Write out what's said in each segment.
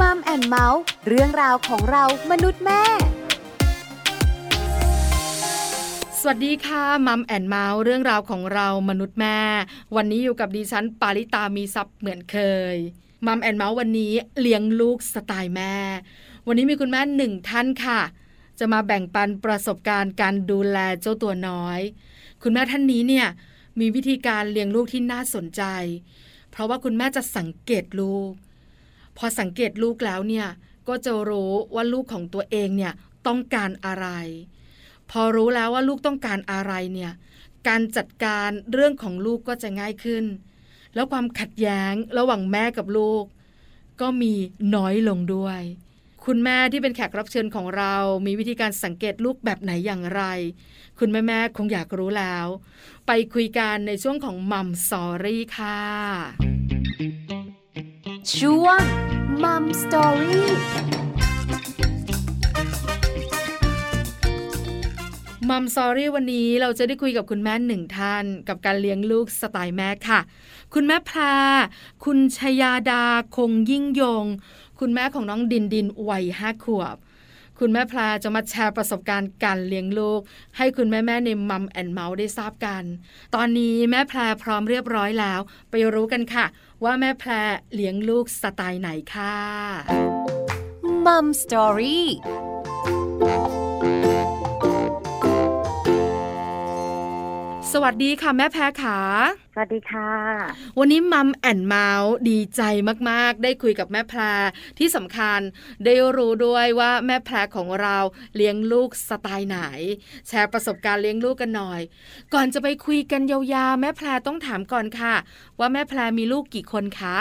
Mom and Mouth เรื่องราวของเรามนุษย์แม่ สวัสดีค่ะ Mom and Mouth เรื่องราวของเรามนุษย์แม่ วันนี้อยู่กับดิฉันปาริตามีซับเหมือนเคย Mom and Mouth วันนี้เลี้ยงลูกสไตล์แม่ วันนี้มีคุณแม่หนึ่งท่านค่ะ จะมาแบ่งปันประสบการณ์การดูแลเจ้าตัวน้อย คุณแม่ท่านนี้เนี่ยมีวิธีการเลี้ยงลูกที่น่าสนใจ เพราะว่าคุณแม่จะสังเกตลูก พอสังเกตลูกแล้วเนี่ยก็จะรู้ว่าลูกของตัวเองเนี่ยต้องการอะไร พอรู้แล้วว่าลูกต้องการอะไรเนี่ยการจัดการเรื่องของลูกก็จะง่ายขึ้น แล้วความขัดแย้งระหว่างแม่กับลูก ก็มีน้อยลงด้วย คุณแม่ที่เป็นแขกรับเชิญของเรา มีวิธีการสังเกตลูกแบบไหนอย่างไร คุณแม่แม่คงอยากรู้แล้ว ไปคุยกันในช่วงของ mom story ค่ะช่วง mom story mom story วันนี้เราจะได้คุยกับคุณแม่หนึ่งท่าน กับการเลี้ยงลูกสไตล์แม่ค่ะ คุณแม่แพรคุณชยาดาคงยิ่งยง คุณแม่ของน้องดินดินวัยห้าขวบคุณแม่แพรจะมาแชร์ประสบการณ์การเลี้ยงลูก ให้คุณแม่แม่ใน Mom and Mouth ได้ทราบกัน ตอนนี้แม่แพรพร้อมเรียบร้อยแล้ว ไปรู้กันค่ะ ว่าแม่แพรเลี้ยงลูกสไตล์ไหนค่ะ mom story สวัสดีค่ะแม่แพรขาสวัสดีค่ะ วันนี้ Mom and Mouth ดีใจมากๆ ได้คุยกับแม่แพรที่สำคัญได้รู้ด้วยว่าแม่แพรของเราเลี้ยงลูกสไตล์ไหน แชร์ประสบการณ์เลี้ยงลูกกันหน่อย ก่อนจะไปคุยกันยาวๆ แม่แพรต้องถามก่อนค่ะ ว่าแม่แพรมีลูกกี่คนคะ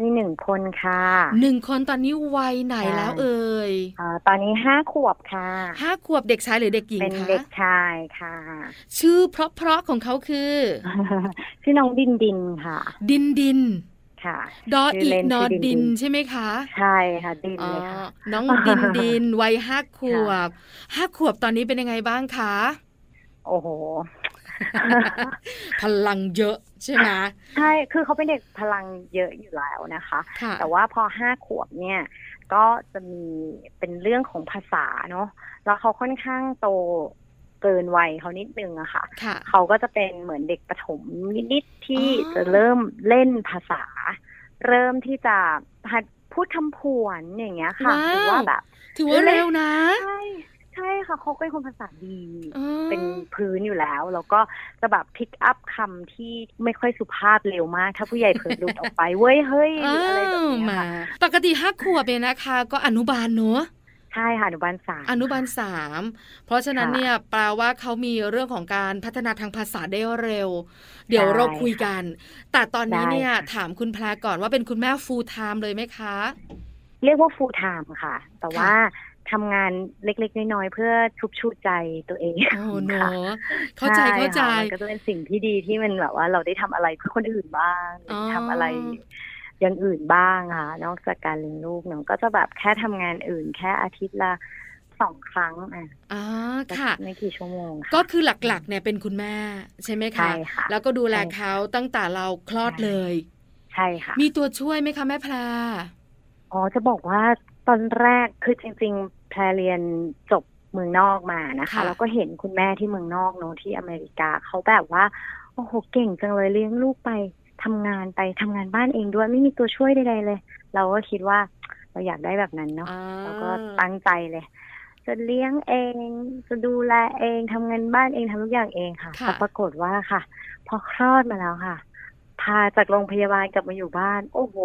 มีหนึ่งคนค่ะหนึ่งคนตอนนี้วัยไหนแล้วเอ่ยอ่าตอนนี้ห้าขวบค่ะห้าขวบเด็กชายหรือเด็กหญิงเป็นคะเด็กชายค่ะ ชื่อเพราะๆของเขาคือชื่อน้องดินดินค่ะ ดินดินค่ะดอชื่อีอเล่นนอชื่อดินดิดินนใช่ไหมคะ ใช่ค่ะดินอ๋อเลยค่ะน้องดินดินวัยห้าขวบห้าขวบตอนนี้เป็นยังไงบ้างคะโอ้โห พลังเยอะใช่ไหมใช่ คือเขาเป็นเด็กพลังเยอะอยู่แล้วนะคะค่ะแต่ว่าพอห้าขวบเนี่ยก็จะมีเป็นเรื่องของภาษาเนาะแล้วเขาค่อนข้างโตเกินวัยเขานิดนึงอะค่ะค่ะเขาก็จะเป็นเหมือนเด็กประถมนิดๆที่อ๋อจะเริ่มเล่นภาษา เริ่มที่จะหัดพูดคำผวนอย่างเงี้ยค่ะหรือว่าแบบ ถือว่าเร็วนะใช่ ใช่ค่ะเขาเป็นคนภาษาดีอ๋อเป็นพื้นอยู่แล้ว แล้วก็จะแบบพิกอัพคำที่ไม่ค่อยสุภาพเร็วมาก ถ้าผู้ใหญ่เผลอหลุดออกไป เว้ย เฮ้ยหรืออะไรแบบอ้าวเนี้ยมาค่ะปกติห้าขวบเนี่ยนะคะ ก็อนุบาลเนอะใช่ค่ะอนุบาลสามอนุบาลสามเพราะฉะนั้นค่ะเนี่ยแปลว่าเขามีเรื่องของการพัฒนาทางภาษาได้เร็ว เดี๋ยวใช่เราคุยกัน แต่ตอนนี้ได้เนี่ยค่ะถามคุณแพรก่อนว่าเป็นคุณแม่ full time เลยไหมคะ เรียกว่า full time ค่ะ แต่ค่ะว่า ทำงานเล็กๆ น้อยๆเพื่อชุบชูใจตัวเองโอ้เนค่ะอะเข้าใจช่เข้าใจค่ะมันก็จะเป็นสิ่งที่ดีที่มันแบบว่าเราได้ทำอะไรเพื่อคนอื่นบ้างหรือออทำอะไรอย่างอื่นบ้างค่ะ นอกจากการเลี้ยงลูกเนาะก็จะแบบแค่ทำงานอื่น แค่อาทิตย์ละสองครั้งอะอ่าค่ะไม่กี่ชั่วโมงค่ะก็คือหลักๆเนี่ยเป็นคุณแม่ใช่ไหมคะใช่ค่ะแล้วก็ดูแลใช่ค่ะเขาตั้งแต่เราคลอดใช่เลย ใช่ค่ะ มีตัวช่วยไหมคะแม่แพรอ๋อจะบอกว่าตอนแรกคือจริง ๆ แพรเรียนจบเมืองนอกมานะคะค่ะแล้วก็เห็นคุณแม่ที่เมืองนอกเนอะที่อเมริกาเขาแบบว่าโอ้โหเก่งจังเลยเลี้ยงลูกไปทำงานไปทำงานบ้านเองด้วยไม่มีตัวช่วยใดๆเลย เราก็คิดว่าเราอยากได้แบบนั้นเนาะอ่าเราก็ตั้งใจเลยจะเลี้ยงเองจะดูแลเองทำงานบ้านเองทำทุกอย่างเองค่ะค่ะแต่ปรากฏว่าค่ะ พอคลอดมาแล้วค่ะ พาจากโรงพยาบาลกลับมาอยู่บ้าน โอ้โห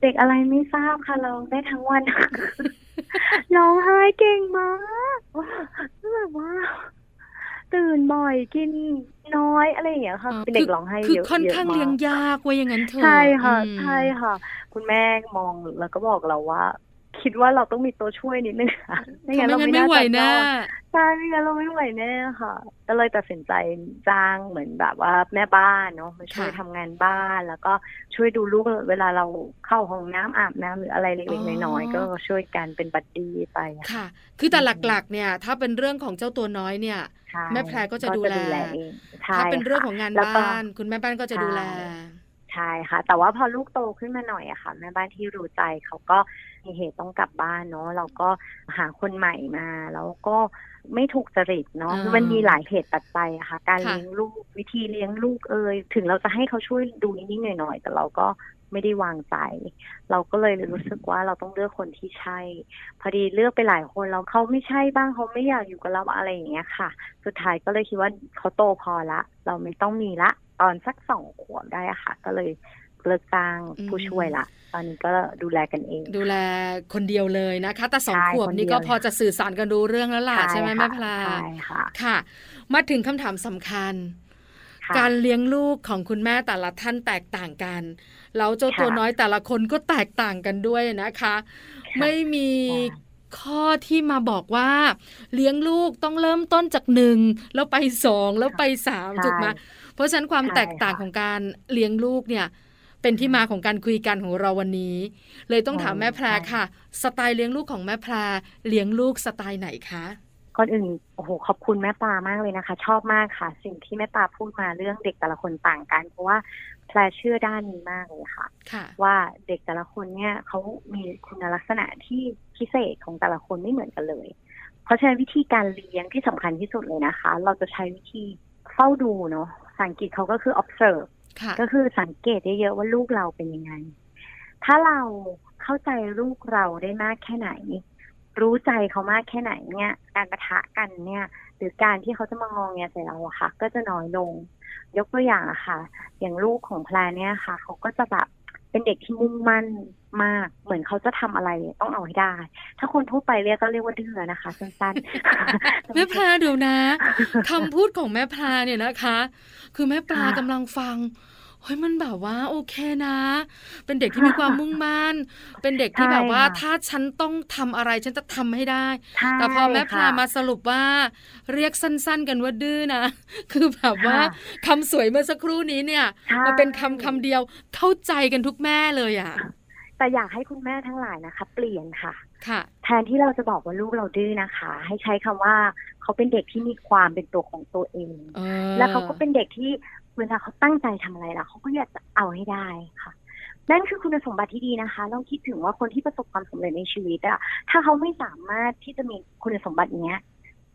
เด็กอะไรไม่ทราบค่ะ เราได้ทั้งวัน ร้องไห้เก่งมากแบบว่า ตื่นบ่อยกินน้อยอะไรอย่างเงี้ยค่ะอ่าเป็นเด็กร้องไห้คือเยอะค่อนข้างะมกเลี้ยงยากไว้อย่างนั้นเถอะใช่ค่ะอืมใช่ค่ะ คุณแม่มองแล้วก็บอกเราว่า คิดว่าเราต้องมีตัวช่วยนิดนึงค่ะไม่งั้นไม่เรางั้นไม่ไม่น่าไหวจะรแน่อดใช่ไม่งั้นเราไม่ไหวแน่ค่ะ ก็เลยตัดสินใจจ้างเหมือนแบบว่าแม่บ้านเนาะมาช่วยค่ะทำงานบ้าน แล้วก็ช่วยดูลูกเวลาเราเข้าห้องน้ำอาบน้ำหรืออะไรเล็กๆน้อยๆก็ช่วยกันเป็นบัดดี้ไปอะค่ะ คือแต่หลักๆ เนี่ย ถ้าเป็นเรื่องของเจ้าตัวน้อยเนี่ยใช่แม่แพรก็จะดูแลเองใช่ถ้าเป็นเรื่องค่ะของงานแล้วก็บ้าน คุณแม่บ้านก็จะดูแล ใช่ค่ะ แต่ว่าพอลูกโตขึ้นมาหน่อยอะค่ะ แม่บ้านที่รู้ใจเขาก็มีเหตุต้องกลับบ้านเนาะเราก็หาคนใหม่มา แล้วก็ไม่ถูกจริตเนาะอ่ามัมันมีหลายเหตุปัจจัยอะค่ะ การค่ะเลี้ยงลูกวิธีเลี้ยงลูกเอยถึงเราจะให้เขาช่วยดูนิดๆหน่อยๆแต่เราก็ไม่ได้วางใจ เราก็เลยรู้สึกว่าเราต้องเลือกคนที่ใช่ พอดีเลือกไปหลายคนแล้วเขาไม่ใช่บ้างเขาไม่อยากอยู่กับเราอะไรอย่างเงี้ยค่ะ สุดท้ายก็เลยคิดว่าเขาโตพอละ เราไม่ต้องมีละ ตอนสักสองขวบได้อะค่ะ ก็เลยเลิกจ้างผู้ช่วยละตอนนี้ก็ดูแลกันเอง ดูแลคนเดียวเลยนะคะ แต่สองใช่ขวบคนนี่เดียวก็พอจะสื่อสารกันรู้เรื่องแล้วล่ะใช่ไหมค่ะแม่พลาใช่ค่ะค่ะ มาถึงคำถามสำคัญค่ะการเลี้ยงลูกของคุณแม่แต่ละท่านแตกต่างกันแล้วเจ้าค่ะตัวน้อยแต่ละคนก็แตกต่างกันด้วยนะคะ ไม่มีใช่ ข้อที่มาบอกว่าเลี้ยงลูกต้องเริ่มต้นจากหนึ่งแล้วไปสองแล้วไปสามใช่ถูกไหมเพราะฉะนั้นความใช่แตกต่างค่ะของการเลี้ยงลูกเนี่ย เป็นที่มาของการคุยกันของเราวันนี้ เลยต้องถามอืมแม่แพรใช่ค่ะ สไตล์เลี้ยงลูกของแม่แพรเลี้ยงลูกสไตล์ไหนคะ ก่อนอื่นโอ้โหขอบคุณแม่ปลามากเลยนะคะ ชอบมากค่ะ สิ่งที่แม่ปลาพูดมาเรื่องเด็กแต่ละคนต่างกัน เพราะว่าแพรเชื่อด้านนี้มากเลยค่ะค่ะ ว่าเด็กแต่ละคนเนี่ยเขามีคุณลักษณะที่พิเศษของแต่ละคนไม่เหมือนกันเลย เพราะฉะนั้นวิธีการเลี้ยงที่สำคัญที่สุดเลยนะคะ เราจะใช้วิธีเฝ้าดูเนาะภาษาอังกฤษเขาก็คือ observe ค่ะก็คือสังเกตเยอะๆว่าลูกเราเป็นยังไง ถ้าเราเข้าใจลูกเราได้มากแค่ไหน รู้ใจเขามากแค่ไหนเนี่ยการประทะกันเนี่ยหรือการที่เขาจะมางองแงใส่เราอะค่ะ ก็จะน้อยลง ยกตัวอย่างอะค่ะ อย่างลูกของแพรเนี่ยค่ะ เขาก็จะแบบเป็นเด็กที่มุ่งมั่นมาก เหมือนเขาจะทำอะไรต้องเอาให้ได้ ถ้าคนทั่วไปเรียกก็เรียกว่าดื้อนะคะสั้นๆแม่แพรเดี๋ยวนะคำพูดของแม่ปลาเนี่ยนะคะ คือแม่ปลาค่ะกำลังฟัง เฮ้ยมันแบบว่าโอเคนะ เป็นเด็กที่มีความมุ่งมั่น เป็นเด็กที่แบบว่าใช่ค่ะถ้าฉันต้องทำอะไรฉันจะทำให้ได้ใช่แต่พอแม่ปลาค่ะมาสรุปว่า เรียกสั้น ๆ กันว่าดื้อนะ คือแบบว่าค่ะคำสวยเมื่อสักครู่นี้เนี่ยใช่มาเป็นคำคำเดียวเข้าใจกันทุกแม่เลยอะแต่อยากให้คุณแม่ทั้งหลายนะคะ เปลี่ยนค่ะค่ะแทนที่เราจะบอกว่าลูกเราดื้อนะคะ ให้ใช้คำว่าเขาเป็นเด็กที่มีความเป็นตัวของตัวเองเออแล้วเขาก็เป็นเด็กที่ เวลาเขาตั้งใจทำอะไรแล้วเขาก็อยากจะเอาให้ได้ค่ะ นั่นคือคุณสมบัติที่ดีนะคะลองคิดถึงว่าคนที่ประสบความสำเร็จในชีวิตอะถ้าเขาไม่สามารถที่จะมีคุณสมบัติเนี้ย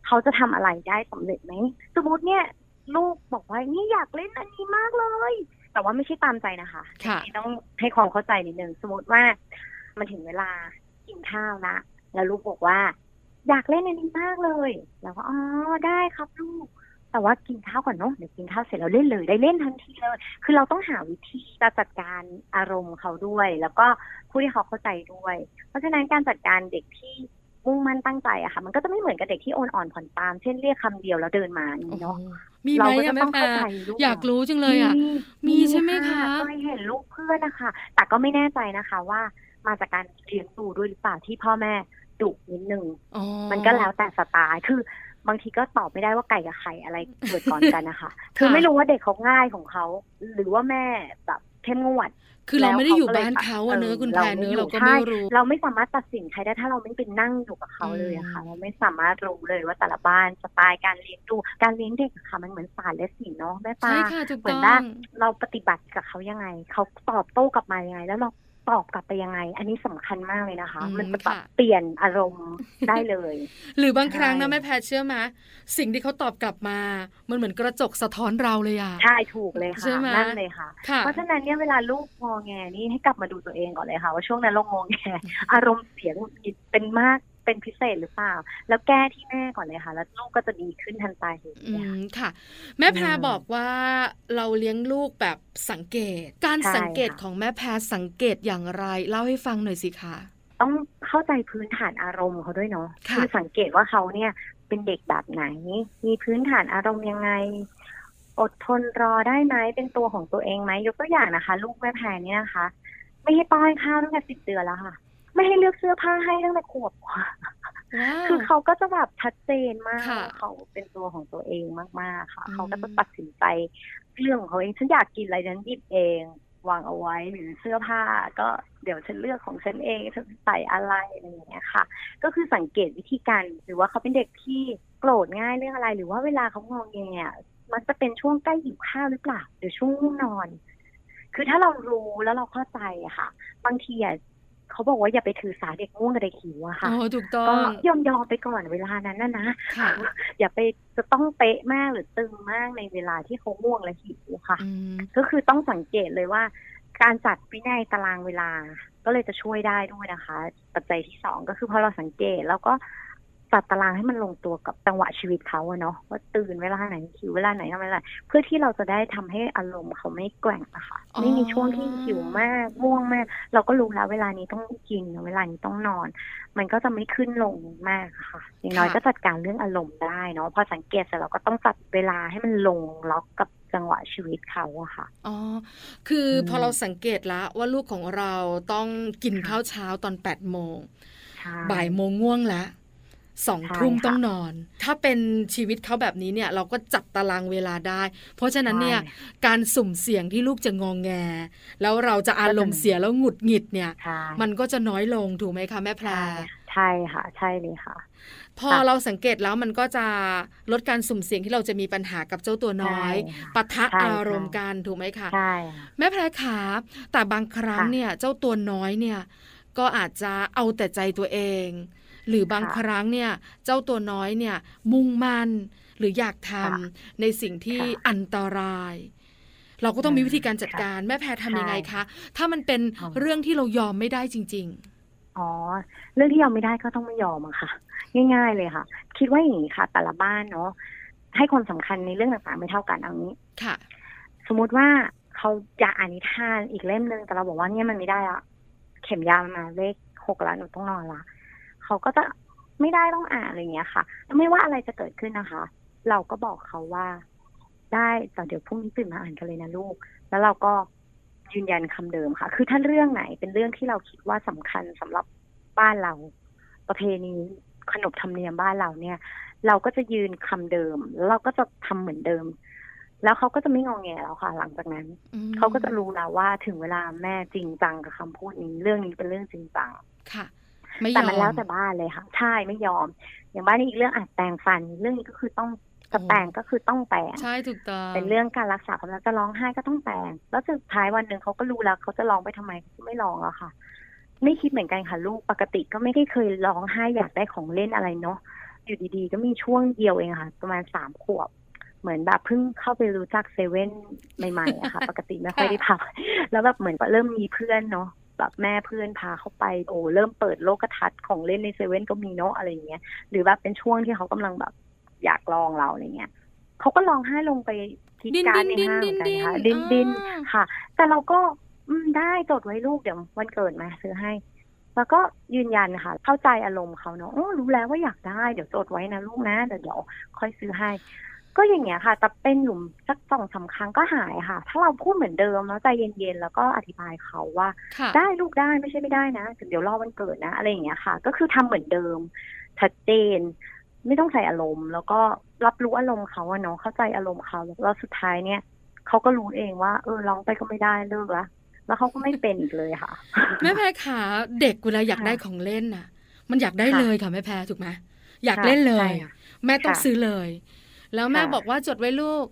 เขาจะทำอะไรได้สำเร็จไหมสมมติเนี่ย ลูกบอกว่านี่อยากเล่นอันนี้มากเลย แต่ว่าไม่ใช่ตามใจนะคะค่ะต้องให้ความเข้าใจนิดนึงสมมติว่า มันถึงเวลากินข้าวละแล้วลูกบอกว่า อยากเล่นอันนี้มากเลย แล้วก็อ๋อได้ครับลูก แต่ว่ากินข้าวก่อนเนาะเดี๋ยวกินข้าวเสร็จแล้วเล่นเลยได้เล่นทันทีเลย คือเราต้องหาวิธีจะจัดการอารมณ์เขาด้วย แล้วก็ผู้ที่เขาเข้าใจด้วย เพราะฉะนั้นการจัดการเด็กที่มุ่งมั่นตั้งใจอะค่ะ มันก็จะไม่เหมือนกับเด็กที่โอนอ่อนผ่อนตาม เช่นเรียกคำเดียวแล้วเดินมาอย่างนี้เนาะมีไหมเราก็อะจะแม่ต้องแพรเข้าใจลูกอยากรู้จังเลยอะมีใช่ไหมคะเคยเห็นลูกเพื่อนนะคะ แต่ก็ไม่แน่ใจนะคะว่ามาจากการเลี้ยงดูด้วยหรือเปล่าที่พ่อแม่ดุนิดนึงอ๋อมันก็แล้วแต่สไตล์ คือ บางทีก็ตอบไม่ได้ว่าไก่กับไข่อะไรเกิดก่อนกันนะคะ คือไม่รู้ว่าเด็กเขาง่ายของเขา หรือว่าแม่แบบเข้มงวด คือเราไม่ได้อยู่แล้วบ้านเขาอะเนอะเออคุณแพรเนอะเราเราไม่ก็อยู่ไม่ใช่รู้ เราไม่สามารถตัดสินใครได้ถ้าเราไม่เป็นนั่งอยู่กับเขาเลยอะค่ะ เราไม่สามารถรู้เลยว่าแต่ละบ้านสไตล์การเลี้ยงดู การเลี้ยงเด็กอะค่ะมันเหมือนศาสตร์และศิลป์เนาะแม่ปลาใช่ค่ะถูกเหมืต้ออนว่างเราปฏิบัติกับเขายังไง เขาตอบโต้กลับมายังไง แล้วเรา ตอบกลับไปยังไง อันนี้สำคัญมากเลยนะคะอืมมันจะแบบค่ะเปลี่ยนอารมณ์ได้เลย หรือบางครั้งนะใช่แม่แพรเชื่อไหมสิ่งที่เขาตอบกลับมา มันเหมือนกระจกสะท้อนเราเลยอะใช่ถูกเลยใช่ค่ะไหมนั่นเลยค่ะค่ะ เพราะฉะนั้นเนี่ยเวลาลูกงอแงนี่ให้กลับมาดูตัวเองก่อนเลยค่ะ ว่าช่วงนั้นเรางอแงอารมณ์เสียงหงุดหงิดเป็นมาก เป็นพิเศษหรือเปล่า แล้วแก้ที่แม่ก่อนเลยค่ะ แล้วลูกก็จะดีขึ้นทันตาเห็นอืเลยค่ะมค่ะ แม่แพรอืมบอกว่าเราเลี้ยงลูกแบบสังเกต การใช่สังเกตค่ะของแม่แพรสังเกตอย่างไร เล่าให้ฟังหน่อยสิคะต้องเข้าใจพื้นฐานอารมณ์เขาด้วยเนาะค่ะอสังเกตว่าเขาเนี่ยเป็นเด็กแบบไหน มีพื้นฐานอารมณ์ยังไง อดทนรอได้ไหมเป็นตัวของตัวเองไหมยกตัวอย่างนะคะ ลูกแม่แพรเนี่ยนะคะ ไม่ให้ป้อนข้าวตั้งแต่สิบเดือนแล้วค่ะ ไม่ให้เลือกเสื้อผ้าให้ตั้งแต่ขวบกว่าว้าวคือเขาก็จะแบบชัดเจนมากค่ะว่าเขาเป็นตัวของตัวเองมากๆค่ะอืมเขาก็จะตัดสินใจเรื่องของเขาเองฉันอยากกินอะไรฉันหยิบเองวางเอาไว้หรือเสื้อผ้าก็เดี๋ยวฉันเลือกของฉันเองฉันใส่อะไรอะไรอย่างเงี้ยค่ะ ก็คือสังเกตวิธีการหรือว่าเขาเป็นเด็กที่โกรธง่ายเรื่องอะไร หรือว่าเวลาเขางองแงอะมักจะเป็นช่วงใกล้หิวข้าวหรือเปล่าหรือช่วงง่วงนอน คือถ้าเรารู้แล้วเราเข้าใจอะค่ะ บางทีอะ เขาบอกว่าอย่าไปถือสาเด็กง่วงกับเด็กหิวอะค่ะโอ้ถูกต้อก็งยอมยอมไปก่อนเวลานั้นนะนะค่ะอย่าไปจะต้องเป๊ะมากหรือตึงมากในเวลาที่เขาง่วงและหิวค่ะอืมก็คือต้องสังเกตเลยว่า การจัดวินัยตารางเวลา ก็เลยจะช่วยได้ด้วยนะคะ ปัจจัยที่สองก็คือพอเราสังเกตแล้วก็ จัดตารางให้มันลงตัวกับจังหวะชีวิตเขาอะเนาะว่าตื่นเวลาไหนหิวเวลาไหนทำอะไรเพื่อที่เราจะได้ทำให้อารมณ์เขาไม่แกว่งนะคะอ๋อไม่มีช่วงที่หิวมากง่วงมาก เราก็รู้แล้วเวลานี้ต้องกินเวลานี้ต้องนอน มันก็จะไม่ขึ้นลงมากอะค่ะอย่างน้อยก็จัดการเรื่องอารมณ์ได้เนาะพอสังเกตเสร็จเราก็ต้องจัดเวลาให้มันลงล็อกกับจังหวะชีวิตเขาอะค่ะ อ๋อ คืออมพอเราสังเกตแล้วว่าลูกของเราต้องกินค่ะข้าวเช้าตอน8ปดโมงใช่บ่ายโมงง่วงแล้ว สองใช่ทุ่มค่ะต้องนอน ถ้าเป็นชีวิตเขาแบบนี้เนี่ยเราก็จัดตารางเวลาได้ เพราะฉะนั้นเนี่ยใช่การสุ่มเสี่ยงที่ลูกจะงองแง แล้วเราจะอารมณ์เสียแล้วหงุดหงิดเนี่ยใช่มันก็จะน้อยลงถูกไหมคะแม่แพรใช่ใช่ค่ะ ใช่เลยค่ะ พอค่ะเราสังเกตแล้วมันก็จะลดการสุ่มเสี่ยงที่เราจะมีปัญหากับเจ้าตัวน้อยใช่ค่ะปะทะใช่อารมณ์ค่ะกันถูกไหมคะใช่ค่ะแม่แพรขาแต่บางครั้งค่ะเนี่ยเจ้าตัวน้อยเนี่ยก็อาจจะเอาแต่ใจตัวเอง หรือบางค่ะครั้งเนี่ยเจ้าตัวน้อยเนี่ยมุ่งมั่นหรืออยากทำค่ะในสิ่งที่ค่ะอันตราย เราก็ต้องมีอืมวิธีการจัดค่ะการแม่แพรทำยังไงใช่คะ ถ้ามันเป็นอ๋อเรื่องที่เรายอมไม่ได้จริงอ๋อ เรื่องที่ยอมไม่ได้ก็ต้องไม่ยอมอะค่ะ ง่าย ๆ เลยค่ะ คิดว่าอย่างนี้ค่ะ แต่ละบ้านเนาะให้ความสำคัญในเรื่องต่างๆไม่เท่ากันเอางี้ๆค่ะ สมมุติว่าเขาอยากอ่านนิทานอีกเล่มหนึ่งแต่เราบอกว่าเนี่ยมันไม่ได้ละเข็มยาวมาเลขหกแล้วหนูต้องนอนละ เขาก็จะไม่ได้ต้องอ่านอะไรอย่างเงี้ยค่ะ ไม่ว่าอะไรจะเกิดขึ้นนะคะ เราก็บอกเขาว่า ได้แต่เดี๋ยวพรุ่งนี้ตื่นมาอ่านกันเลยนะลูก แล้วเราก็ยืนยันคำเดิมค่ะ คือถ้าเรื่องไหนเป็นเรื่องที่เราคิดว่าสำคัญสำหรับบ้านเรา ประเพณีขนบธรรมเนียมบ้านเราเนี่ย เราก็จะยืนคำเดิม แล้วเราก็จะทำเหมือนเดิม แล้วเขาก็จะไม่งองแงแล้วค่ะ หลังจากนั้นอืมเขาก็จะรู้แล้วว่าถึงเวลาแม่จริงจังกับคำพูดนี้ เรื่องนี้เป็นเรื่องจริงจังค่ะไม่ย แต่อมันแล้วมแต่บ้านเลยค่ะ ใช่ไม่ยอม อย่างบ้านนี้อีกเรื่องอาจแปรงฟัน เรื่องนี้ก็คือต้องจะแปรงก็คือต้องแปรงใช่ถูกต้องเป็นเรื่องการรักษาความรักจะร้องไห้ก็ต้องแปรงแล้วสุดท้ายวันหนึ่งเขาก็รู้แล้วเขาจะร้องไปทำไมเขาไม่ร้องแล้วค่ะ ไม่คิดเหมือนกันค่ะลูกปกติก็ไม่ได้เคยร้องไห้อยากได้ของเล่นอะไรเนาะอยู่ดีๆ ก็มีช่วงเดียวเองค่ะ ประมาณสามขวบ เหมือนแบบเพิ่งเข้าไปรู้จักเซเว่นใหม่ๆอะค่ะ ปกติไม่ค่อยได้พาแล้วแบบเหมือนเริ่มมีเพื่อนเนาะ แบบแม่เพื่อนพาเข้าไปโอ้เริ่มเปิดโลกทัศน์ของเล่นในเซเว่นก็มีเนาะอะไรอย่างเงี้ยหรือแบบเป็นช่วงที่เขากำลังแบบอยากลองเราอะไรเงี้ยเขาก็ร้องไห้ลงไปที่ดิ้นการ์ดดิ้นในดิ้นห้างเหดิ้มืนอนกันดิ้นค่ะ ดินดินอ่าค่ะ แต่เราก็อืมได้จดไว้ลูกเดี๋ยววันเกิดมาซื้อให้ แล้วก็ยืนยันค่ะ เข้าใจอารมณ์เขาเนาะโอ้รู้แล้วว่าอยากได้ เดี๋ยวจดไว้นะลูกนะเดี๋ยวเดี๋ยวค่อยซื้อให้ ก็อย่างเงี้ยค่ะ แต่เป็นหลุมสักสองสามครั้งก็หายค่ะ ถ้าเราพูดเหมือนเดิมแล้วใจเย็นๆ แล้วก็อธิบายเขาว่าค่ะได้ลูกได้ไม่ใช่ไม่ได้นะเดี๋ยวรอวันเกิดนะ อะไรอย่างเงี้ยค่ะ ก็คือทำเหมือนเดิมชัดเจน ไม่ต้องใส่อารมณ์ แล้วก็รับรู้อารมณ์เขาอะเนาะเข้าใจอารมณ์เขาแล้วสุดท้ายเนี่ยเขาก็รู้เองว่า เออร้องไปก็ไม่ได้เลิกละแล้วเขาก็ไม่เป็นอีกเลยค่ะ แม่แพรขาเด็กเวลาอยากค่ะได้ของเล่นน่ะ มันอยากได้ค่ะเลยค่ะแม่แพรถูกไหมอยากค่ะเล่นเลยใช่ค่ะแม่ต้องค่ะซื้อเลย แล้วแม่ค่ะบอกว่าจดไว้ลูก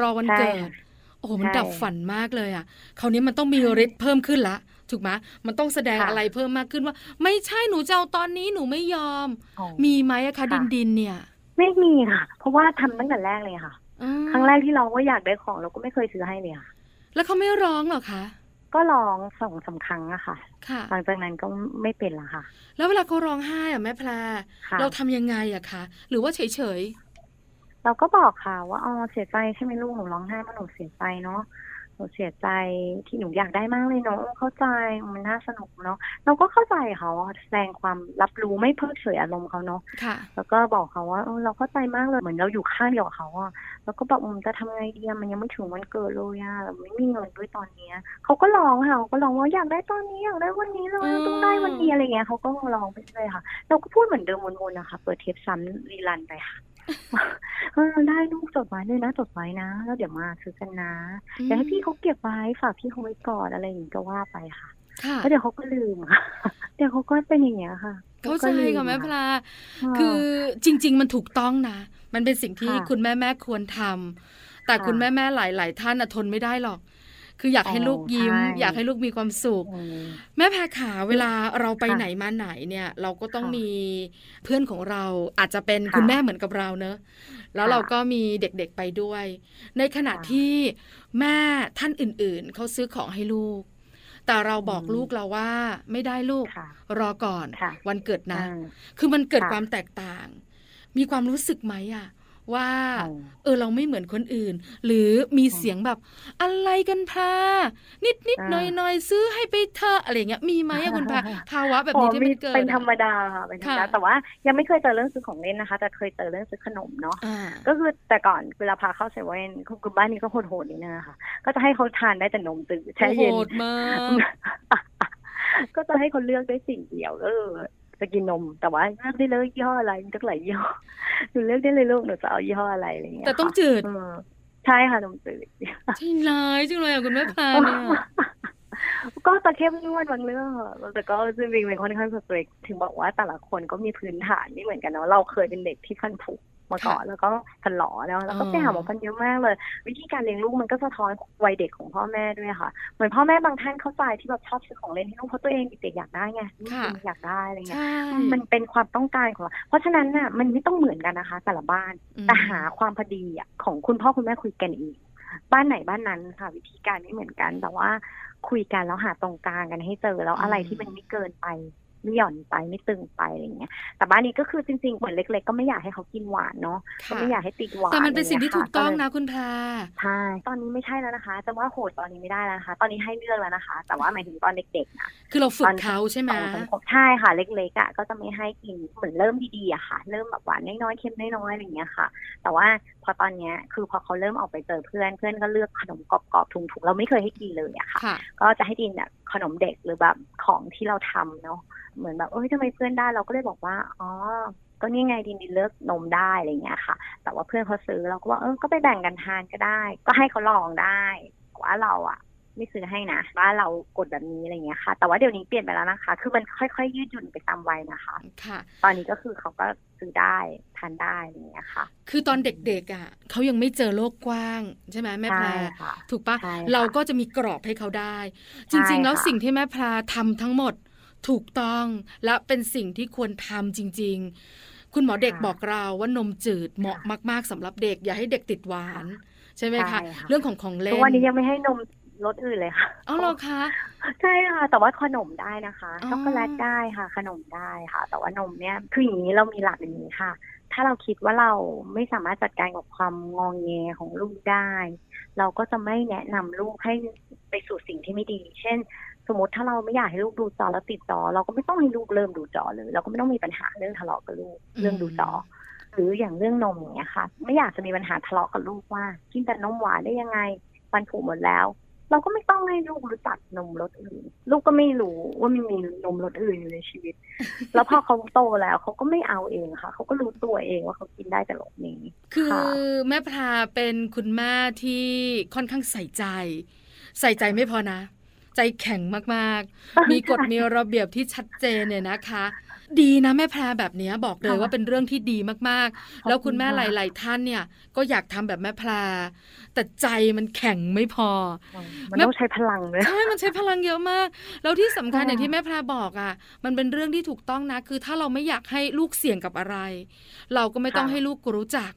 รอวันใช่เกิดค่ะโอ้โหมันใช่ดับฝันมากเลยอะคราวนี้มันต้องมีฤทธิ์เพิ่มขึ้นละถูกไหมมันต้องแสดงค่ะอะไรเพิ่มมากขึ้นว่า ไม่ใช่หนูจะเอาตอนนี้หนูไม่ยอมอ๋อมีไหมอะคะค่ะดินดินเนี่ย ไม่มีค่ะ เพราะว่าทำตั้งแต่แรกเลยค่ะอืมครั้งแรกที่ร้องว่าอยากได้ของเราก็ไม่เคยซื้อให้เลยค่ะ แล้วเขาไม่ร้องเหรอคะก็ร้องสองสามครั้งอะค่ะค่ะ หลังจากนั้นก็ไม่เป็นละค่ะ แล้วเวลาเขาร้องไห้อะแม่แพรค่ะเราทำยังไงอะคะ หรือว่าเฉยเฉย เราก็บอกค่ะ ว่าอ๋อเสียใจใช่ไหมลูกหนูร้องไห้เพราะหนูเสียใจเนาะหนูเสียใจที่หนูอยากได้มากเลยเนาะเข้าใจมันน่าสนุกเนาะเราก็เข้าใจเขาแสดงความรับรู้ไม่เพิกเฉยอารมณ์เขาเนาะๆค่ะแล้วก็บอกเขาว่าเออเราเข้าใจมากเลยเหมือนเราอยู่ข้างเดียวกับเขาอะแล้วก็บอกอืมจะทำไงดีอะมันยังไม่ถึงวันเกิดเลยอะเราไม่มีเงินด้วยตอนเนี้ยเขาก็ร้องค่ะเขาก็ร้องว่าอยากได้ตอนนี้อยากได้วันนี้เลยอืมต้องได้วันนี้อะไรเงี้ยเขาก็ร้องไปเลยค่ะ เราก็พูดเหมือนเดิมวนๆนะคะ เปิดเทปซ้ำรีรันไปค่ะ เออได้ลูกจดไว้เลยนะจดไว้นะ แล้วเดี๋ยวมาซื้อกันนะเดี๋ยวให้พี่เขาเก็บไว้ฝากพี่เขาไว้ก่อนอะไรอย่างงี้ก็ว่าไปค่ะค่ะแล้วเดี๋ยวเขาก็ลืมค่ะเดี๋ยวเขาก็เป็นอย่างเงี้ยค่ะเข้าใจก็ลืค่ะแม่พค่ะลา คือจริง ๆ มันถูกต้องนะ มันเป็นสิ่งที่ค่ะคุณแม่แม่ควรทำแต่ค่ะคุณแม่แม่หลาย ๆ ท่านน่ะทนไม่ได้หรอก คืออยากให้ลูกยิ้มใช่อยากให้ลูกมีความสุขอืมแม่แพรขาเวลาเราไปค่ะไหนมาไหนเนี่ย เราก็ต้องค่ะมีเพื่อนของเราอาจจะเป็นค่ะคุณแม่เหมือนกับเราเนอะแล้วค่ะเราก็มีเด็กๆไปด้วย ในขณะค่ะที่แม่ท่านอื่นๆเขาซื้อของให้ลูกแต่เราบอกอืมลูกเราว่าไม่ได้ลูกค่ะรอก่อนค่ะวันเกิดนะอ่าคือมันเกิดค่ะความแตกต่าง มีความรู้สึกไหมอะ ว่าอ๋อเออเราไม่เหมือนคนอื่น หรือมีเสียงแบบอะไรกันพานิดนิดหน่อยหน่อยๆซื้อให้ไปเธอะอะไรอย่างเงี้ยมีไหมอะคุณพาภาวะแบบนี้ที่มันเกิดเป็นธรอะรมดาค่ะเป็นธรรมดาค่ะแต่ว่ายังไม่เคยเจอเรื่องซื้อของเล่นนะคะ แต่เคยเจอเรื่องซื้อขนมเนาะอ่าก็คือแต่ก่อนเวลาพาเข้าเซเว่นคือคือบ้านนี้ก็โหดๆนิดนึงอะค่ะ ก็จะให้เขาทานได้แต่นมจืดแช่เย็นโหดมากก็จะให้คนเลือกได้สิ่งเดียวก็คือ จะกินนม แต่ว่าเลือกได้เลยยี่ห้ออะไรมีตั้งหลายยี่ห้อหนูเลือกได้เลยลูกหนูจะเอายี่ห้ออะไรอะไรอย่างเงี้ยแต่ต้องค่ะจืดเออใช่ค่ะนมจืดใช่ร้ายจังเลยอะคุณแม่พาเนี่ยก็ตะเข้มงวดบางเรื่องค่ะแต่ก็จริงๆเป็นค่อนข้างสตริกถึงบอกว่าแต่ละคนก็มีพื้นฐานไม่เหมือนกันเนาะเราเคยเป็นเด็กที่ฟันผุ มาก่อนแล้วก็ฟันหลอเนาะแล้วก็ไปหาหมอฟันเยอะมากเลย วิธีการเลี้ยงลูกมันก็สะท้อนวัยเด็กของพ่อแม่ด้วยค่ะ เหมือนพ่อแม่บางท่านเข้าใจที่แบบชอบซื้อของเล่นให้ลูกเพราะตัวเองเด็กๆอยากได้ไงลูกค่ะอยากได้อะไรเงี้ยใช่มันเป็นความต้องการของเราเพราะฉะนั้นน่ะมันไม่ต้องเหมือนกันนะคะ แต่ละบ้านอืมแต่หาความพอดีอะของคุณพ่อคุณแม่คุยกันเองบ้านไหนบ้านนั้นค่ะ วิธีการไม่เหมือนกันแต่ว่าคุยกันแล้วหาตรงกลางกันให้เจอแล้วอะไรที่มันไม่เกินไป ไม่หย่อนไปไม่ตึงไปอะไรเงี้ยแต่บ้านนี้ก็คือจริงๆเหมือนเล็ก ๆ ก็ไม่อยากให้เขากินหวานเนาะก็ค่ะไม่อยากให้ติดหวานแต่มันเป็นสิ่งที่ะไรถูงี้กยต้องค่ะนะคุณพาใช่ตอนนี้ไม่ใช่แล้วนะคะจะว่าโหดตอนนี้ไม่ได้แล้วนะคะตอนนี้ให้เลือกแล้วนะคะ แต่ว่าหมายถึงตอนเด็กๆนะคือเราฝึตกอนเขาใช่ไหมสองสังคมใช่ค่ะ เล็กๆอะก็จะไม่ให้กินเหมือนเริ่มดีๆอะค่ะ เริ่มแบบหวานน้อยๆเค็มน้อยๆอะไรอย่างเงี้ยค่ะ แต่ว่าพอตอนเนี้ยคือพอเขาเริ่มออกไปเจอเพื่อนเพื่อนก็เลือกขนมกรอบๆถุงๆเราไม่เคยให้กินเลยอะค่ะค่ะก็จะให้กินแบบ ขนมเด็กหรือแบบของที่เราทำเนาะเหมือนแบบเอ้ยทำไมเพื่อนได้เราก็เลยบอกว่าอ๋อก็นี่ไงดินดินเลือกนมได้อะไรเงี้ยค่ะ แต่ว่าเพื่อนเขาซื้อเราก็ว่าเออก็ไปแบ่งกันทานก็ได้ ก็ให้เขาลองได้แต่ว่าเราอะ ไม่ซื้อให้นะว่าเรากดแบบนี้อะไรอย่างเงี้ยค่ะ แต่ว่าเดี๋ยวนี้เปลี่ยนไปแล้วนะคะ คือมันค่อยๆ ยืดหยุ่นไปตามวัยนะคะ ค่ะ ตอนนี้ก็คือเขาก็ซื้อได้ทานได้อะไรอย่างเงี้ยค่ะ คือตอนเด็กๆอะเขายังไม่เจอโลกกว้าง ใช่ไหมแม่แพรใช่ค่ะถูกปะใช่ค่ะเราก็จะมีกรอบให้เขาได้จใช่ริง ๆ แล้วค่ะสิ่งที่แม่แพรทำทั้งหมดถูกต้องและเป็นสิ่งที่ควรทำจริง ๆ คุณหมอเด็กค่ะบอกเราว่านมจืดเหมาะค่ะมาก ๆสำหรับเด็ก อย่าให้เด็กติดหวานใช่ไหมใช่คะค่ะเรื่องของของเล่ทุนกวันนี้ยังไม่ให้นม รสอื่นเลยค่ะเอาเหรอคะใช่ค่ะ แต่ว่าขนมได้นะคะอ๋อช็อกโกแลตได้ค่ะ ขนมได้ค่ะ แต่ว่านมเนี่ยคืออย่างนี้เรามีหลักอย่างนี้ค่ะ ถ้าเราคิดว่าเราไม่สามารถจัดการกับความงองแงของลูกได้ เราก็จะไม่แนะนำลูกให้ไปสู่สิ่งที่ไม่ดี เช่น สมมติถ้าเราไม่อยากให้ลูกดูจอแล้วติดจอ เราก็ไม่ต้องให้ลูกเริ่มดูจอเลย เราก็ไม่ต้องมีปัญหาเรื่องทะเลาะกับลูกเรื่องดูจอหรืออย่างเรื่องนมอย่างเงี้ยค่ะ ไม่อยากจะมีปัญหาทะเลาะกับลูกว่า กินแต่นมหวานได้ยังไงฟันผุหมดแล้ว เราก็ไม่ต้องให้ลูกรู้จักนมรสอื่น ลูกก็ไม่รู้ว่ามันมีนมรสอื่นอยู่ในชีวิต แล้วพอเขาโตแล้วเขาก็ไม่เอาเองค่ะ เขาก็รู้ตัวเองว่าเขากินได้แต่รสนี้ คือค่ะแม่พราเป็นคุณแม่ที่ค่อนข้างใส่ใจ ใส่ใจไม่พอนะ ใจแข็งมากๆ มีกฎมีระเบียบที่ชัดเจนเนี่ยนะคะ ดีนะแม่แพรแบบเนี้ยบอกเลยค่ะว่าเป็นเรื่องที่ดีมากขๆอบคุณแล้วคุณแม่หค่ะลาย ๆ ท่านเนี่ยก็อยากทำแบบแม่แพรแต่ใจมันแข็งไม่พอ มันต้องใช้พลังเลยใช่มันใช้พลังเยอะมาก แล้วที่สำคัญค่ะอย่างที่แม่แพรบอกอะ มันเป็นเรื่องที่ถูกต้องนะ คือถ้าเราไม่อยากให้ลูกเสี่ยงกับอะไร เราก็ไม่ต้องค่ะให้ลูกรู้จัก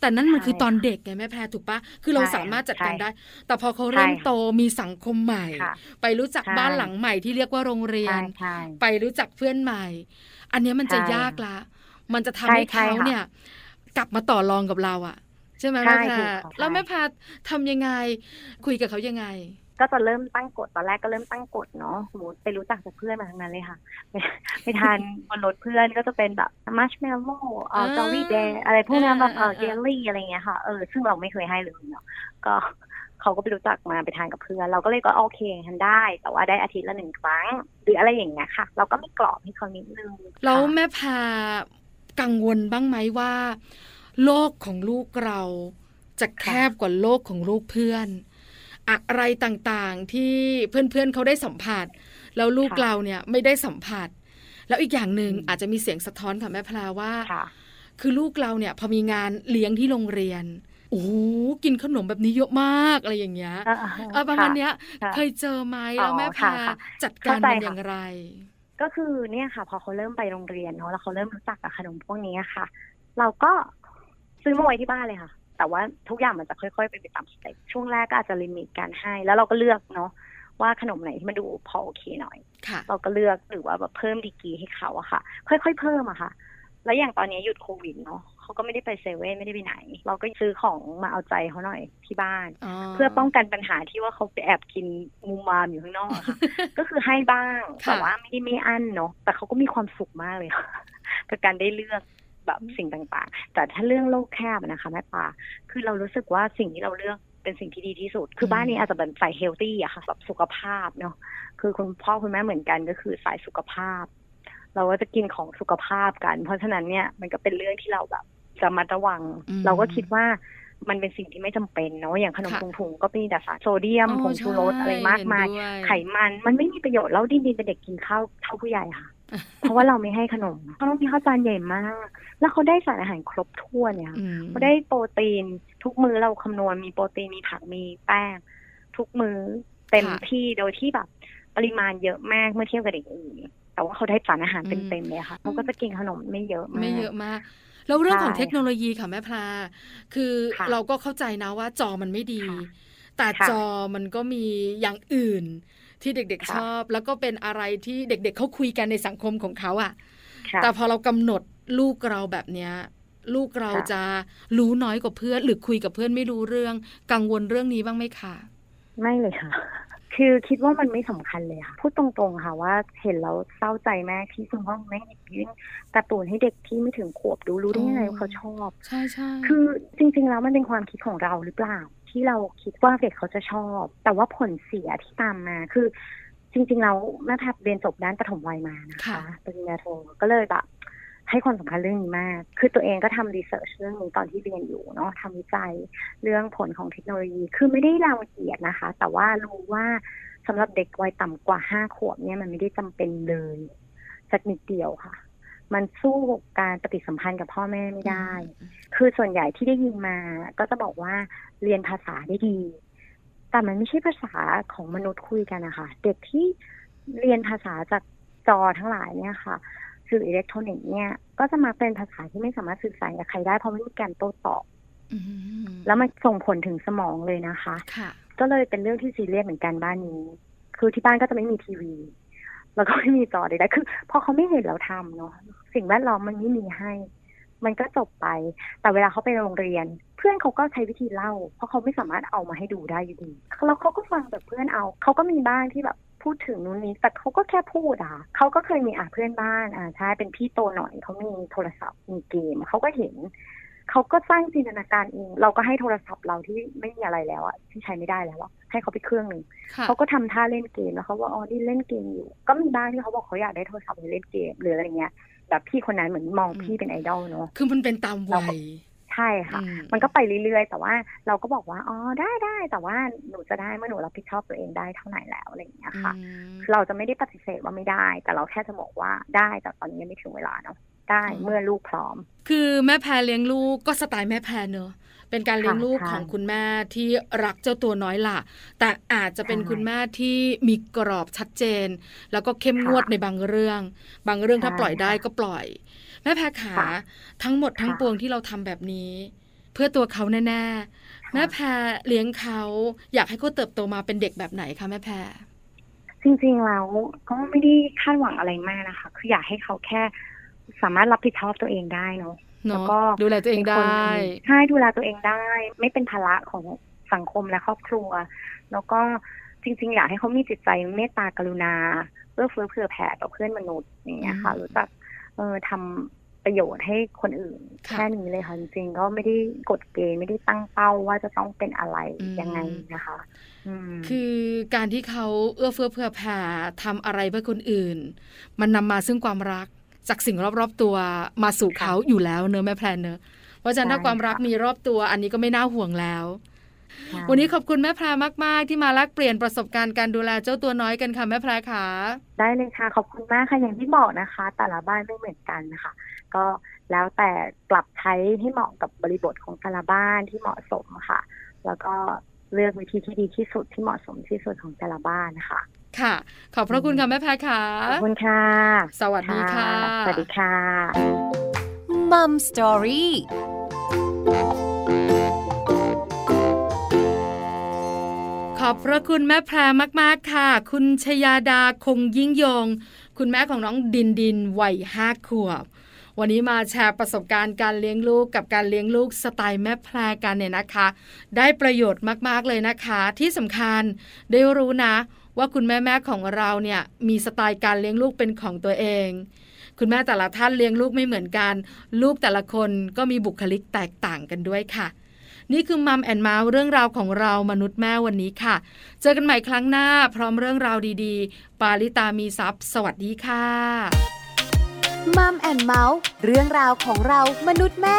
แต่นั่นมันใช่คือตอนเด็กไงแม่แพรถูกปะคือเราใช่สามารถจัดการใช่ได้ แต่พอเขาเริ่มใช่ค่ะโตมีสังคมใหม่ค่ะไปรู้จักใช่บ้านหลังใหม่ที่เรียกว่าโรงเรียใช่นใช่ไปรู้จักเพื่อนใหม่ อันเนี้ยมันจะใช่ยากละ มันจะทำใช่ให้ใช่เขาค่ะเนี่ย กลับมาต่อรองกับเราอะใช่ไหมใช่แม่แพรถูกค่ะแล้วใช่แม่แพรทำยังไง คุยกับเขายังไง ก็จะเริ่มตั้งกฎตอนแรกก็เริ่มตั้งกฎเนาะสมมติไปรู้จักจากเพื่อนมาทั้งนั้นเลยค่ะไปไปทานบนรถเพื่อนก็จะเป็นแบบมัชเมลโล่เอ่ออ่าจอรี่แดงอะไรพวกนั้นแบบเอออ่าเจลลี่อะไรเงี้ยค่ะเออซึ่งเราไม่เคยให้เลยเนาะก็เขาก็ไปรู้จักมาไปทานกับเพื่อนเราก็เลยก็โอเคทันได้ แต่ว่าได้อาทิตย์ละหนึ่งครั้ง หรืออะไรอย่างเงี้ยค่ะ เราก็ไม่กรอบให้เขานิดนึงแล้วค่ะแม่พากังวลบ้างไหมว่า โลกของลูกเราจะแคบกว่าโลกของลูกเพื่อน อะไรต่างๆที่เพื่อนๆเขาได้สัมผัส แล้วลูกค่ะเราเนี่ยไม่ได้สัมผัส แล้วอีกอย่างหนึ่งอืมอาจจะมีเสียงสะท้อนค่ะแม่พลาว่าค่ะคือลูกเราเนี่ยพอมีงานเลี้ยงที่โรงเรียนโอ้กินขนมแบบนี้เยอะมากอะไรอย่างเงี้ยเออประมาณเนี้ยเคยเจอไหมแล้วแม่แพรจัดการมันอย่างไร ก็คือเนี่ยค่ะ พอเขาเริ่มไปโรงเรียนเนาะแล้วเขาเริ่มรู้จักกับขนมพวกนี้ค่ะ เราก็ซื้อมาไว้ที่บ้านเลยค่ะ แต่ว่าทุกอย่างมันจะค่อยๆเป็นไปตาม step ช่วงแรกก็อาจจะ limit การให้ แล้วเราก็เลือกเนาะว่าขนมไหนที่มันดูพอโอเคหน่อยเราก็เลือกหรือว่าแบบเพิ่มดีกรีให้เขาอะค่ะ ค่อยๆเพิ่มอะค่ะ แล้วอย่างตอนนี้หยุดโควิดเนาะเขาก็ไม่ได้ไปเซเว่นไม่ได้ไปไหน เราก็ซื้อของมาเอาใจเขาหน่อยที่บ้าน เพื่อป้องกันปัญหาที่ว่าเขาไปแอบกินมูมามอยู่ข้างนอกค่ะก็คือให้บ้างแต่ว่าไม่ได้ไม่อั้นเนาะแต่เขาก็มีความสุขมากเลยค่ะกับการได้เลือก แบบสิ่งต่างๆ แต่ถ้าเรื่องโลกแคบนะคะแม่ปาคือเรารู้สึกว่าสิ่งที่เราเลือกเป็นสิ่งที่ดีที่สุด คือบ้านนี้อาจจะเป็นสายเฮลตี้อะค่ะแบบสุขภาพเนาะคือคุณพ่อคุณแม่เหมือนกันก็คือสายสุขภาพ เราก็จะกินของสุขภาพกัน เพราะฉะนั้นเนี่ยมันก็เป็นเรื่องที่เราแบบจะมาระวัง เราก็คิดว่ามันเป็นสิ่งที่ไม่จำเป็นเนาะอย่างขนมถุงๆก็มีแต่สารโซเดียมผงชูรสอะไรมากมาย ไขมันมันไม่มีประโยชน์แล้วดินดินเป็นเด็กกินข้าวเท่าผู้ใหญ่ค่ะ เพราะว่าเราไม่ให้ขนมเขาต้องมีข้าวจานใหญ่มาก แล้วเขาได้สารอาหารครบถ้วนเนี่ยเขาได้โปรตีน ทุกมือเราคำนวณมีโปรตีนมีผักมีแป้ง ทุกมือเต็มที่โดยที่แบบปริมาณเยอะมากเมื่อเทียบกับเด็กอื่นแต่ว่าเขาได้สารอาหารเต็มๆเลยค่ะเขาก็จะกินขนมไม่เยอะมากไม่เยอะมากแล้วเรื่องของเทคโนโลยีค่ะแม่พลา คือเราก็เข้าใจนะว่าจอมันไม่ดี แต่จอมันก็มีอย่างอื่น ที่เด็ก ๆ ชอบ แล้วก็เป็นอะไรที่เด็ก ๆเขาคุยกันในสังคมของเขาอะ แต่พอเรากำหนดลูกเราแบบเนี้ยลูกเราจะรู้น้อยกว่าเพื่อน หรือคุยกับเพื่อนไม่รู้เรื่อง กังวลเรื่องนี้บ้างไหมคะไม่เลยค่ะ คือคิดว่ามันไม่สำคัญเลยค่ะพูดตรงๆค่ะว่าเห็นแล้วเศร้าใจแม่ที่คุณพ่อแม่ยื่นการ์ตูนให้เด็กที่ไม่ถึงขวบดูรู้ได้ยังไงว่าเขาชอบใช่ใช่คือจริง ๆ แล้วมันเป็นความคิดของเราหรือเปล่า ที่เราคิดว่าเด็กเขาจะชอบ แต่ว่าผลเสียที่ตามมาคือจริงๆเราแม่แพทย์เรียนจบด้านปฐมวัยมานะคะปริญญาโทก็เลยแบบ ให้ความสำคัญเรื่องนี้มาก คือตัวเองก็ทำรีเสิร์ชเรื่องนี้ตอนที่เรียนอยู่เนาะทำวิจัยเรื่องผลของเทคโนโลยี คือไม่ได้รังเกียจนะคะ แต่ว่ารู้ว่าสำหรับเด็กวัยต่ำกว่าห้าขวบเนี่ยมันไม่ได้จำเป็นเลยสักนิดเดียวค่ะ มันสู้การปฏิสัมพันธ์กับพ่อแม่ไม่ได้ คือส่วนใหญ่ที่ได้ยินมาก็จะบอกว่าเรียนภาษาได้ดี แต่มันไม่ใช่ภาษาของมนุษย์คุยกันนะคะ เด็กที่เรียนภาษาจากจอทั้งหลายเนี่ยค่ะ สื่ออิเล็กทรอนิกส์เนี่ยก็จะมาเป็นภาษาที่ไม่สามารถสื่อสารกับใครได้เพราะไม่มีการโต้ตอบแล้วมันส่งผลถึงสมองเลยนะคะก็เลยเป็นเรื่องที่ซีเรียสเหมือนกันบ้านนี้ คือที่บ้านก็จะไม่มีทีวี แล้วก็ไม่มีจอใดๆคือพอเขาไม่เห็นเราทำเนาะสิ่งแวดล้อมมันไม่มีให้ มันก็จบไป แต่เวลาเขาไปโรงเรียน เพื่อนเขาก็ใช้วิธีเล่า เพราะเขาไม่สามารถเอามาให้ดูได้อยู่ดีแล้วเขาก็ฟังแบบเพื่อนเอา เขาก็มีบ้างที่แบบ พูดถึงนู้นนี้แต่เขาก็แค่พูดอะเขาก็เคยมีอะเพื่อนบ้านอ่าใช่เป็นพี่โตหน่อยเขามีโทรศัพท์มีเกมเขาก็เห็นเขาก็สร้างจินตนาการเองเราก็ให้โทรศัพท์เราที่ไม่มีอะไรแล้วอะที่ใช้ไม่ได้แล้วอะให้เขาไปเครื่องหนึ่งเขาก็ทำท่าเล่นเกมแล้วเขาว่าอ๋อนี่เล่นเกมอยู่ ก็มีบ้างที่เขาบอกเขาอยากได้โทรศัพท์ไปเล่นเกมหรืออะไรเงี้ยแบบพี่คนนั้นเหมือนมองพี่เป็นไอดอลเนาะคือมันเป็นตามวัย ใช่ค่ะ มันก็ไปเรื่อยๆ แต่ว่าเราก็บอกว่า อ๋อ ได้ได้แต่ว่าหนูจะได้เมื่อหนูรับผิดชอบตัวเองได้เท่าไหร่แล้วอะไรอย่างเงี้ยค่ะ เราจะไม่ได้ปฏิเสธว่าไม่ได้ แต่เราแค่จะบอกว่าได้แต่ตอนนี้ยังไม่ถึงเวลาเนาะได้เมื่อลูกพร้อม คือแม่แพรเลี้ยงลูกก็สไตล์แม่แพรเนอะเป็นการเลี้ยงลูกของคุณแม่ที่รักเจ้าตัวน้อยล่ะ แต่อาจจะเป็นคุณแม่ที่มีกรอบชัดเจน แล้วก็เข้มงวดในบางเรื่อง บางเรื่องถ้าปล่อยได้ก็ปล่อย แม่แพรขาทั้งหมดทั้งปวงที่เราทำแบบนี้ เพื่อตัวเขาแน่ๆแม่แพรเลี้ยงเขาอยากให้เขาเติบโตมาเป็นเด็กแบบไหนคะแม่แพรจริงๆแล้วก็ไม่ได้คาดหวังอะไรมากนะคะ คืออยากให้เขาแค่สามารถรับผิดชอบตัวเองได้เนาะแล้วก็ดูแลตัวเองได้ใช่ดูแลตัวเองได้ ไม่เป็นภาระของสังคมและครอบครัว แล้วก็จริง ๆ อยากให้เขามีจิตใจเมตตากรุณาเพื่อเฟื้อเผื่อแผ่ต่อเพื่อนมนุษย์อย่างเงี้ยค่ะรู้จัก เออทำประโยชน์ให้คนอื่น แค่นี้เลยค่ะจริงๆก็ไม่ได้กดเกณฑ์ไม่ได้ตั้งเป้าว่าจะต้องเป็นอะไรยังไงนะคะคือการที่เขาเอื้อเฟื้อเผื่อแผ่ทำอะไรเพื่อคนอื่น มันนำมาซึ่งความรักจากสิ่งรอบๆตัวมาสู่เขาอยู่แล้วเนอะแม่แพลนเนอะเพราะฉะนั้นถ้าความรักมีรอบตัว อันนี้ก็ไม่น่าห่วงแล้วค่ะ วันนี้ขอบคุณแม่แพรมาก ๆ ที่มาแลกเปลี่ยนประสบการณ์การดูแลเจ้าตัวน้อยกันค่ะแม่แพรค่ะได้เลยค่ะ ขอบคุณมากค่ะอย่างที่บอกนะคะ แต่ละบ้านไม่เหมือนกันนะคะก็แล้วแต่ปรับใช้ให้เหมาะกับบริบทของแต่ละบ้านที่เหมาะสมค่ะ แล้วก็เลือกวิธีที่ดีที่สุดที่เหมาะสมที่สุดของแต่ละบ้านนะคะค่ะ ขอบพระคุณค่ะแม่แพรค่ะขอบคุณค่ะ สวัสดีค่ะ สวัสดีค่ะมัมสตอรี่ อบพระคุณแม่แพรมาก ๆ ค่ะ คุณชยาดาคงยิ่งยง คุณแม่ของน้องดินดินวัยห้าขวบ วันนี้มาแชร์ประสบการณ์การเลี้ยงลูกกับการเลี้ยงลูกสไตล์แม่แพรกันเนี่ยนะคะ ได้ประโยชน์มาก ๆ เลยนะคะ ที่สำคัญได้รู้นะ ว่าคุณแม่แม่ๆของเราเนี่ยมีสไตล์การเลี้ยงลูกเป็นของตัวเองคุณแม่แต่ละท่านเลี้ยงลูกไม่เหมือนกัน ลูกแต่ละคนก็มีบุคลิกแตกต่างกันด้วยค่ะ นี่คือมัมแอนเมาส์เรื่องราวของเรามนุษย์แม่วันนี้ค่ะ เจอกันใหม่ครั้งหน้าพร้อมเรื่องราวดีๆ ปาลิตามีซัพ์สวัสดีค่ะมัมแอนเมาส์เรื่องราวของเรามนุษย์แม่